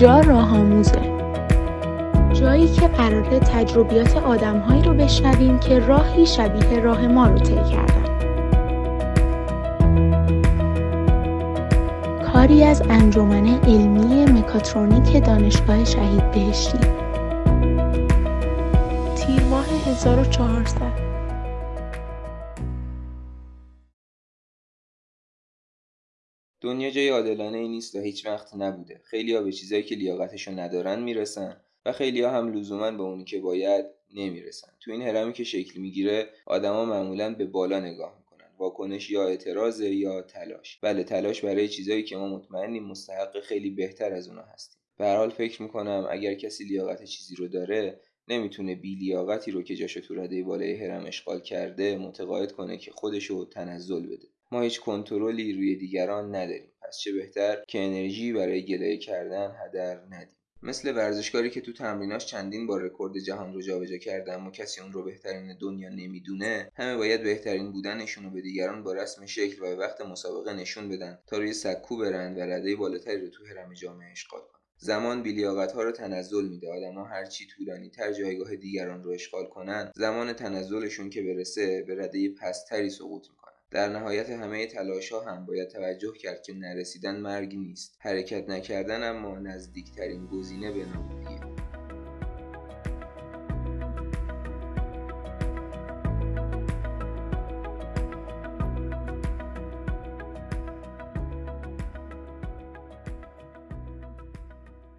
اینجا راه آموزه؟ جایی که قراره تجربیات آدمهایی رو بشنویم که راهی شبیه راه ما رو طی کردن. کاری از انجمن علمی مکاترونیک دانشگاه شهید بهشتی. تیر ماه 1400 دنیا جای عادلانه ای نیست و هیچ وقت نبوده. خیلیا به چیزایی که لیاقتشو ندارن می‌رسن و خیلیا هم لزوما به اونی که باید نمی‌رسن. تو این هرمی که شکل می‌گیره آدما معمولا به بالا نگاه می‌کنن. واکنش یا اعتراض یا تلاش. بله تلاش برای چیزایی که ما مطمئنیم مستحق خیلی بهتر از اونا هستیم. به هر حال فکر می‌کنم اگر کسی لیاقت چیزی رو داره نمی‌تونه بی لیاقتی رو که جاشو تو رده بالای هرم اشغال کرده متقاعد کنه که خودشو تنزل بده. ما هیچ کنترلی روی دیگران نداریم. پس چه بهتر که انرژی برای گلایه کردن هدر ندیم. مثل ورزشکاری که تو تمریناش چندین بار رکورد جهان رو جابجا کرده اما کسی اون رو بهترین دنیا نمی‌دونه همه باید بهترین بودنشون رو به دیگران با رسم شکل و وقت مسابقه نشون بدن تا روی سکو برن و رده بالاتری رو تو هرم جامعه اشغال کنن. زمان بیلیاقت ها رو تنزل میده. آدما هرچی طولانی تر جایگاه دیگران رو اشغال کنن زمان تنزلشون که برسه به رده پستری سقوط می‌کنن در نهایت همه ها هم باید توجه کرد که نرسیدن مرگ نیست. حرکت نکردن اما نزدیکترین گزینه به نابودیه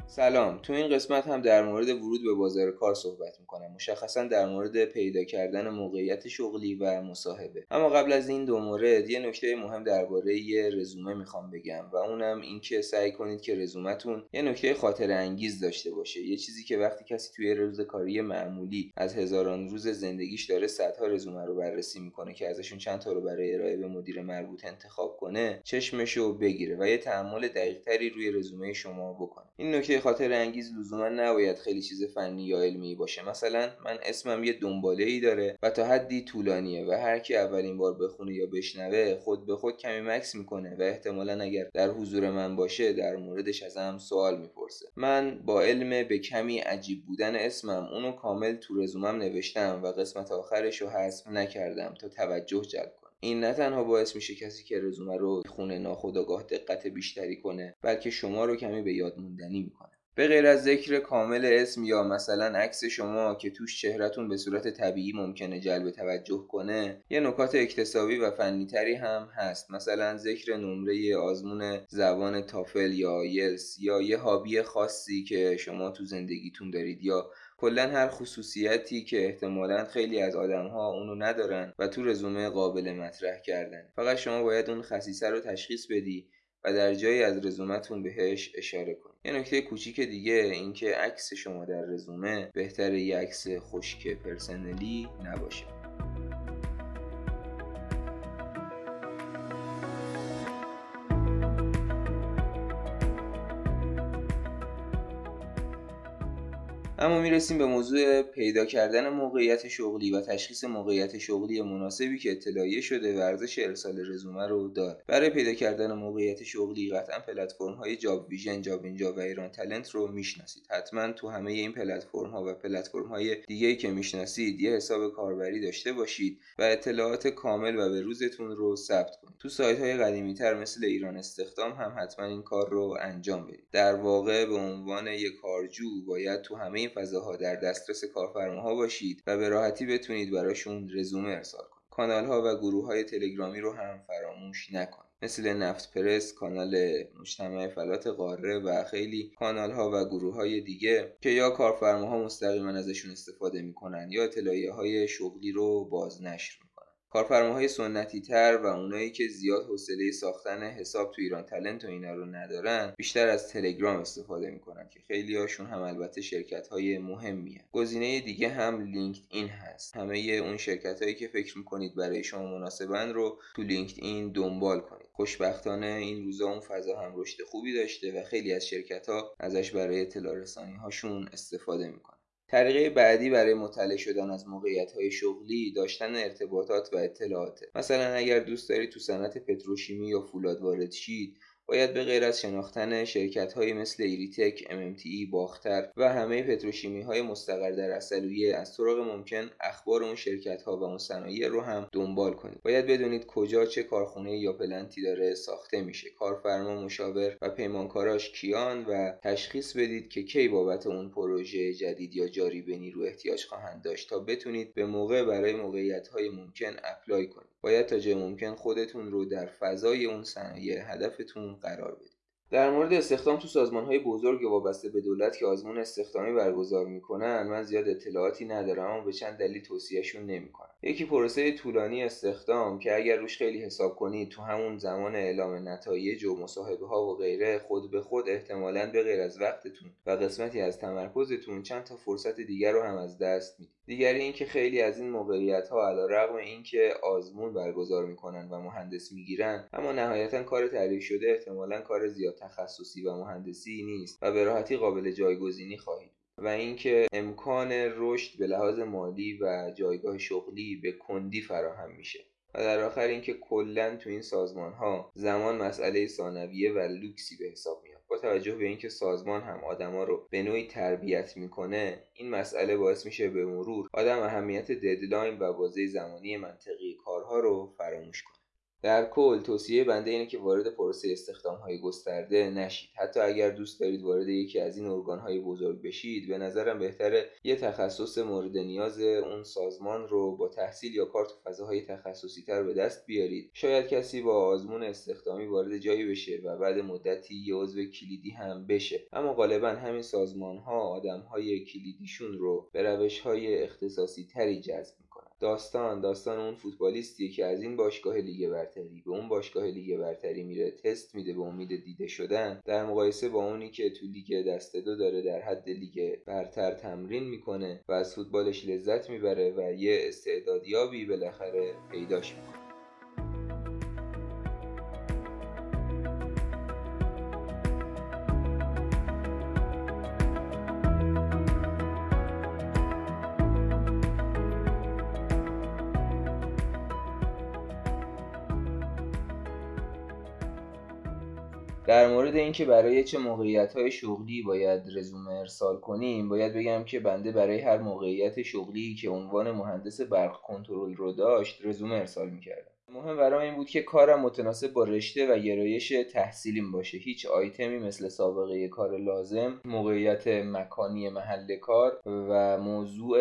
سلام. تو این قسمت هم در مورد ورود به بازار کار صحبت می‌کنم مشخصا در مورد پیدا کردن موقعیت شغلی و مصاحبه. اما قبل از این دو مورد یه نکته مهم درباره رزومه می‌خوام بگم و اونم اینکه سعی کنید که رزومتون یه نکته خاطر انگیز داشته باشه. یه چیزی که وقتی کسی توی روز کاری معمولی از هزاران روز زندگیش داره صدها رزومه رو بررسی می‌کنه که ازشون چند تا رو برای ارائه به مدیر مربوط انتخاب کنه چشمشو بگیره و یه تحمل دقیقتری روی رزومه شما بکنه. این نکته خاطر انگیز لزوما نباید خیلی چیز فنی یا علمی باشه. مثلا من اسمم یه دنباله ای داره و تا حدی طولانیه و هر کی اولین بار بخونه یا بشنوه خود به خود کمی مکس می‌کنه و احتمالا اگر در حضور من باشه در موردش ازم سوال می‌پرسه. من با علم به کمی عجیب بودن اسمم اونو کامل تو رزومم نوشتم و قسمت آخرش رو حذف نکردم تا توجه جلب این نه تنها باعث میشه کسی که رزومه رو خونه ناخودآگاه دقت بیشتری کنه بلکه شما رو کمی به یاد موندنی می‌کنه. به غیر از ذکر کامل اسم یا مثلا عکس شما که توش چهرهتون به صورت طبیعی ممکنه جلب توجه کنه یه نکات اکتسابی و فنیتری هم هست. مثلا ذکر نمره آزمون زبان تافل یا یلس یا یه هابی خاصی که شما تو زندگیتون دارید یا کلا هر خصوصیتی که احتمالا خیلی از آدم ها اونو ندارن و تو رزومه قابل مطرح کردن. فقط شما باید اون خصیصه رو تشخیص بدی و در جایی از رزومتون بهش اشاره کنید. یه نکته کوچیک دیگه اینکه عکس شما در رزومه بهتر یه عکس خشک پرسنلی نباشه. اما می‌رسیم به موضوع پیدا کردن موقعیت شغلی و تشخیص موقعیت شغلی مناسبی که اطلاعیه شده ارزش ارسال رزومه رو داره برای پیدا کردن موقعیت شغلی قطعا پلتفرم های جاب ویژن جابینجا و ایران تلنت رو می‌شناسید. حتما تو همه این پلتفرم ها و پلتفرم های دیگه که می‌شناسید یه حساب کاربری داشته باشید و اطلاعات کامل و به روزتون رو ثبت کنید. تو سایت های قدیمی تر مثل ایران استخدام هم حتما این کار رو انجام بدید. در واقع به عنوان یک کارجو باید تو همه فضاها در دسترس کارفرماها باشید و به راحتی بتونید براشون رزومه ارسال کنید. کانال ها و گروه های تلگرامی رو هم فراموش نکنید مثل نفت پرس کانال مجتمع فلات قاره و خیلی کانال ها و گروه های دیگه که یا کارفرماها مستقیما ازشون استفاده می‌کنن یا اطلاعیه های شغلی رو بازنشر کارفرماهای سنتی تر و اونایی که زیاد حوصله ساختن حساب تو ایران تلنت و اینا رو ندارن بیشتر از تلگرام استفاده می‌کنن که خیلی هاشون هم البته شرکت های مهمی هن. گزینه دیگه هم LinkedIn هست. همه اون شرکت هایی که فکر می‌کنید برای شما مناسبن رو تو LinkedIn دنبال کنید. خوشبختانه این روزا اون فضا هم رشد خوبی داشته و خیلی از شرکت ها ازش برای اطلاع رسانی هاشون استفاده می‌کنن. طریق بعدی برای مطلع شدن از موقعیت های شغلی داشتن ارتباطات و اطلاعات. مثلا اگر دوست دارید تو صنعت پتروشیمی یا فولاد وارد شید باید به غیر از شناختن شرکت های مثل ایریتک، MMTE، باختر و همه پتروشیمی های مستقر در عسلویه از طرق ممکن اخبار اون شرکت ها و اون صنایع رو هم دنبال کنید. باید بدونید کجا چه کارخونه یا plantی داره ساخته میشه. کارفرما، مشاور و پیمانکاراش کیان و تشخیص بدید که کی بابت اون پروژه جدید یا جاری به نیرو احتیاج خواهند داشت تا بتونید به موقع برای موقعیت های ممکن apply کنید. باید تا جای ممکن خودتون رو در فضای اون صنایع هدفتون قرار بدید. در مورد استخدام تو سازمان های بزرگ وابسته به دولت که آزمون استخدامی برگزار می‌کنن من زیاد اطلاعاتی ندارم اما به چند دلیل توصیهشون نمی‌کنم یکی پروسه طولانی استخدام که اگر روش خیلی حساب کنید تو همون زمان اعلام نتایج و مصاحبه ها و غیره خود به خود احتمالا به غیر از وقتتون و قسمتی از تمرکزتون چند تا فرصت دیگر رو هم از دست می‌دید. دیگری اینکه خیلی از این موقعیت ها علیرغم اینکه آزمون برگزار می‌کنن و مهندس می‌گیرن اما نهایتا کار تعریف شده احتمالا کار زیاد تخصصی و مهندسی نیست و به راحتی قابل جایگزینی خواهید و اینکه امکان رشد به لحاظ مالی و جایگاه شغلی به کندی فراهم میشه. و در آخر اینکه کلا تو این سازمان ها زمان مسئله ثانویه و لوکسی به حساب میاد. با توجه به اینکه سازمان هم آدما رو به نوعی تربیت می‌کنه این مسئله باعث میشه به مرور آدم اهمیت ددلاین و بازه زمانی منطقی کارها رو فراموش کنه. در کل توصیه بنده اینه که وارد پروسه استخدام های گسترده نشید. حتی اگر دوست دارید وارد یکی از این ارگان های بزرگ بشید به نظرم بهتره یه تخصص مورد نیاز اون سازمان رو با تحصیل یا کار تو فضاهای تخصصی تر به دست بیارید. شاید کسی با آزمون استخدامی وارد جایی بشه و بعد مدتی یه عضو کلیدی هم بشه. اما غالبا همین سازمان ها آدم های کلیدیشون رو به روش های اختصاصی تری جذب داستان داستان اون فوتبالیستیه که از این باشگاه لیگ برتری. به اون باشگاه لیگ برتری میره تست میده به امید دیده شدن. در مقایسه با اونی که تو لیگ دست دو داره در حد لیگ برتر تمرین می‌کنه و از فوتبالش لذت می‌بره و یه استعدادیابی بالاخره پیداش می‌کنه. در مورد اینکه برای چه موقعیت های شغلی باید رزومه ارسال کنیم باید بگم که بنده برای هر موقعیت شغلی که عنوان مهندس برق کنترل رو داشت رزومه ارسال می‌کردم. مهم برام این بود که کارم متناسب با رشته و گرایش تحصیلیم باشه. هیچ آیتمی مثل سابقه کار لازم موقعیت مکانی محل کار و موضوع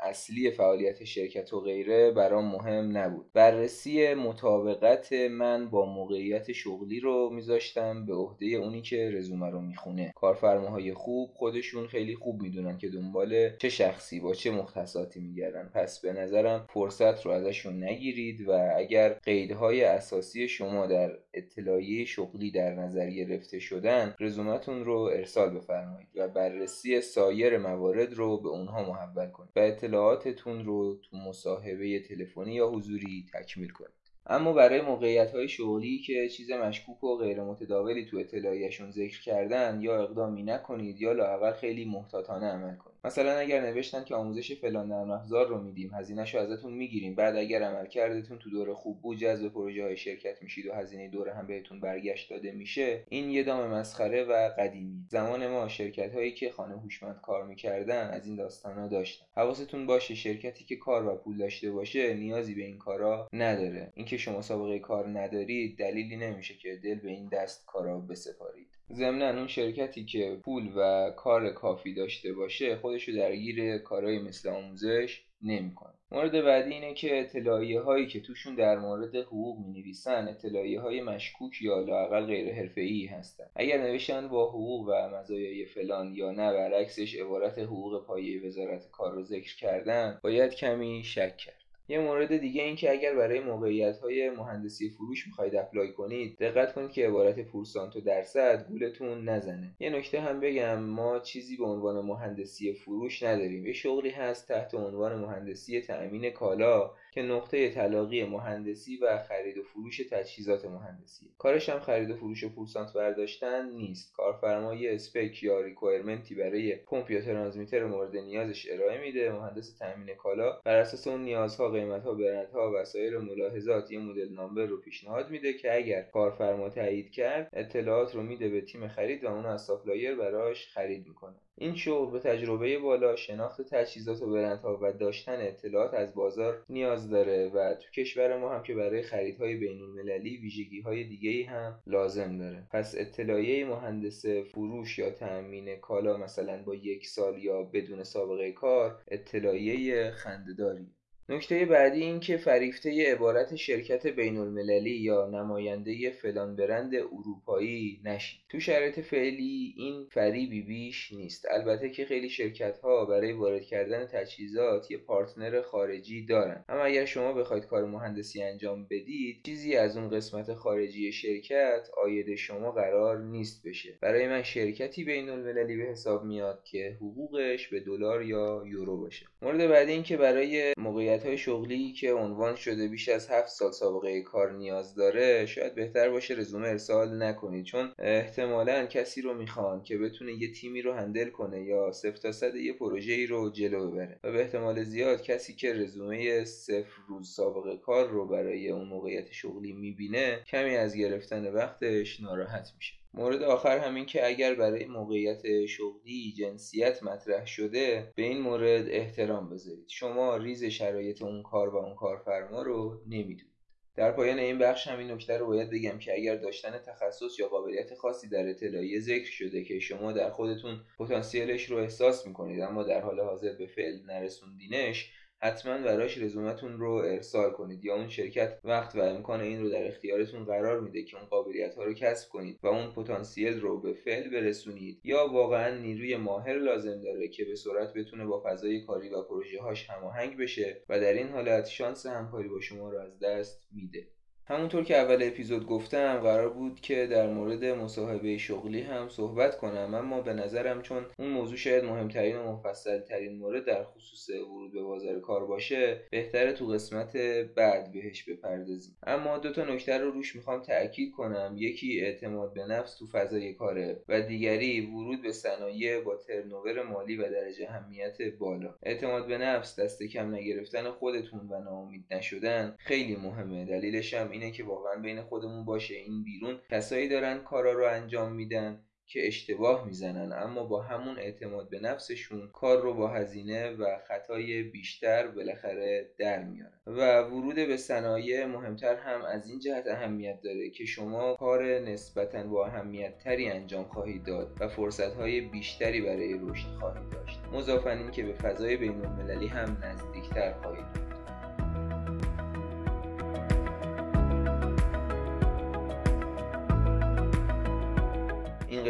اصلی فعالیت شرکت و غیره برام مهم نبود. بررسی مطابقت من با موقعیت شغلی رو میذاشتم به عهده اونی که رزومه رو می‌خونه. کارفرماهای خوب خودشون خیلی خوب می‌دونن که دنبال چه شخصی با چه مختصاتی میگردن. پس به نظرم فرصت رو ازشون نگیرید و اگر قیدهای اساسی شما در اطلاعیه شغلی در نظر گرفته شدن رزومتون رو ارسال بفرمایید و بررسی سایر موارد رو به اونها محول کنید و اطلاعاتتون رو تو مصاحبه تلفنی یا حضوری تکمیل کنید. اما برای موقعیت های شغلی که چیز مشکوک و غیر متداولی تو اطلاعیهشون ذکر کردن یا اقدامی نکنید یا لاقل خیلی محتاطانه عمل کنید. مثلا اگر نوشتن که آموزش فلان نرم افزار رو میدیم هزینهشو ازتون می‌گیریم. بعد اگر عمل کردتون تو دوره خوب بود جذب پروژه های شرکت میشید و هزینه دوره هم بهتون برگشت داده میشه این یه دام مسخره و قدیمی. زمان ما شرکت هایی که خانه هوشمند کار می‌کردن از این داستان ها داشتن. حواستون باشه شرکتی که کار و پول داشته باشه نیازی به این کارا نداره. اینکه شما سابقه کار ندارید دلیلی نمیشه که دل به این دست کارا بسپارید. ضمنا اون شرکتی که پول و کار کافی داشته باشه خودشو درگیر کارهای مثل آموزش نمی‌کنه. مورد بعدی اینه که اطلاعیه هایی که توشون در مورد حقوق می نویسن اطلاعیه های مشکوک یا لاقل غیر حرفه ای هستن. اگر نوشتن با حقوق و مزایای فلان یا نه برعکسش عبارت حقوق پایه وزارت کار رو ذکر کردن باید کمی شک کرد. یه مورد دیگه این که اگر برای موقعیت های مهندسی فروش می‌خواید apply کنید دقت کنید که عبارت پورسانت و درصد گولتون نزنه. یه نکته هم بگم ما چیزی به عنوان مهندسی فروش نداریم. یه شغلی هست تحت عنوان مهندسی تأمین کالا که نقطه تلاقی مهندسی و خرید و فروش تجهیزات مهندسی. کارش هم خرید و فروش و پورسانت برداشتن نیست. کارفرما یه spec یا requirementی برای پمپ یا ترانسمیتر مورد نیازش ارائه میده. مهندس تامین کالا بر اساس اون نیازها قیمت ها برندها و سایر ملاحظات یه model number رو پیشنهاد میده که اگر کارفرما تایید کرد اطلاعات رو میده به تیم خرید و اون از supplier براش خرید می‌کنه. این شغل به تجربه بالا شناخت تجهیزات و برندها و داشتن اطلاعات از بازار نیاز داره و تو کشور ما هم که برای خریدهای بین المللی ویژگی های دیگه هم لازم داره. پس اطلاعیه مهندس فروش یا تأمین کالا مثلا با یک سال یا بدون سابقه کار اطلاعیه خندهداری نکته بعدی این که فریفته عبارت شرکت بین المللی یا نماینده فلان برند اروپایی نشید تو شرایط فعلی این فریبی بیش نیست. البته که خیلی شرکت ها برای وارد کردن تجهیزات یه پارتنر خارجی دارن. اما اگر شما بخواید کار مهندسی انجام بدید چیزی از اون قسمت خارجی شرکت آید شما قرار نیست بشه. برای من شرکتی بین المللی به حساب میاد که حقوقش به دلار یا یورو باشه. مورد بعدی این که برای موقعیت های شغلی که عنوان شده بیش از هفت سال سابقه کار نیاز داره شاید بهتر باشه رزومه ارسال نکنید. چون احتمالا کسی رو می‌خوان که بتونه یه تیمی رو هندل کنه یا صفر تا صد یه پروژه رو جلو ببره. و به احتمال زیاد کسی که رزومه صفر روز سابقه کار رو برای اون موقعیت شغلی می‌بینه کمی از گرفتن وقتش ناراحت میشه. مورد آخر همین که اگر برای موقعیت شغلی جنسیت مطرح شده به این مورد احترام بذارید. شما ریز شرایط اون کار و اون کارفرما رو نمی‌دونید. در پایان این بخش همین نکته رو باید بگم که اگر داشتن تخصص یا قابلیت خاصی در اطلاعیه ذکر شده که شما در خودتون پتانسیلش رو احساس می‌کنید اما در حال حاضر به فعل نرسوندینش حتما براش رزومتون رو ارسال کنید یا اون شرکت وقت و امکان این رو در اختیارتون قرار میده که اون قابلیت ها رو کسب کنید و اون پتانسیل رو به فعل برسونید. یا واقعا نیروی ماهر لازم داره که به سرعت بتونه با فضای کاری و پروژه هاش هماهنگ بشه و در این حالت شانس همکاری با شما رو از دست میده. همونطور که اول اپیزود گفتم قرار بود که در مورد مصاحبه شغلی هم صحبت کنم اما به نظرم چون اون موضوع شاید مهمترین و مفصل ترین مورد در خصوص ورود به بازار کار باشه بهتره تو قسمت بعد بهش بپردازیم. اما دو تا نکته رو روش می‌خوام تاکید کنم. یکی اعتماد به نفس تو فضای کاره و دیگری ورود به صنایع با ترنوور مالی و درجه اهمیت بالا. اعتماد به نفس دست کم نگرفتن خودتون و ناامید نشدن خیلی مهمه. دلیلش هم اینه که واقعا بین خودمون باشه. این بیرون کسایی دارن کارا رو انجام میدن که اشتباه می‌زنن. اما با همون اعتماد به نفسشون کار رو با هزینه و خطای بیشتر بالاخره در میارن. و ورود به صنایع مهمتر هم از این جهت اهمیت داره که شما کار نسبتا با اهمیت تری انجام خواهید داد و فرصت های بیشتری برای رشد خواهید داشت. مضافن این که به فضای بین المللی هم نزدیکتر خواهید بود.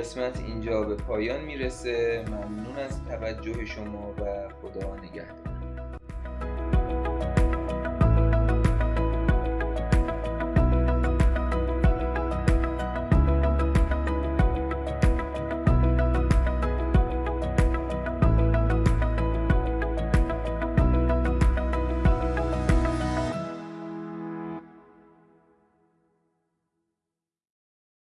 قسمت اینجا به پایان می‌رسه. ممنون از توجه شما و خدا نگهدار.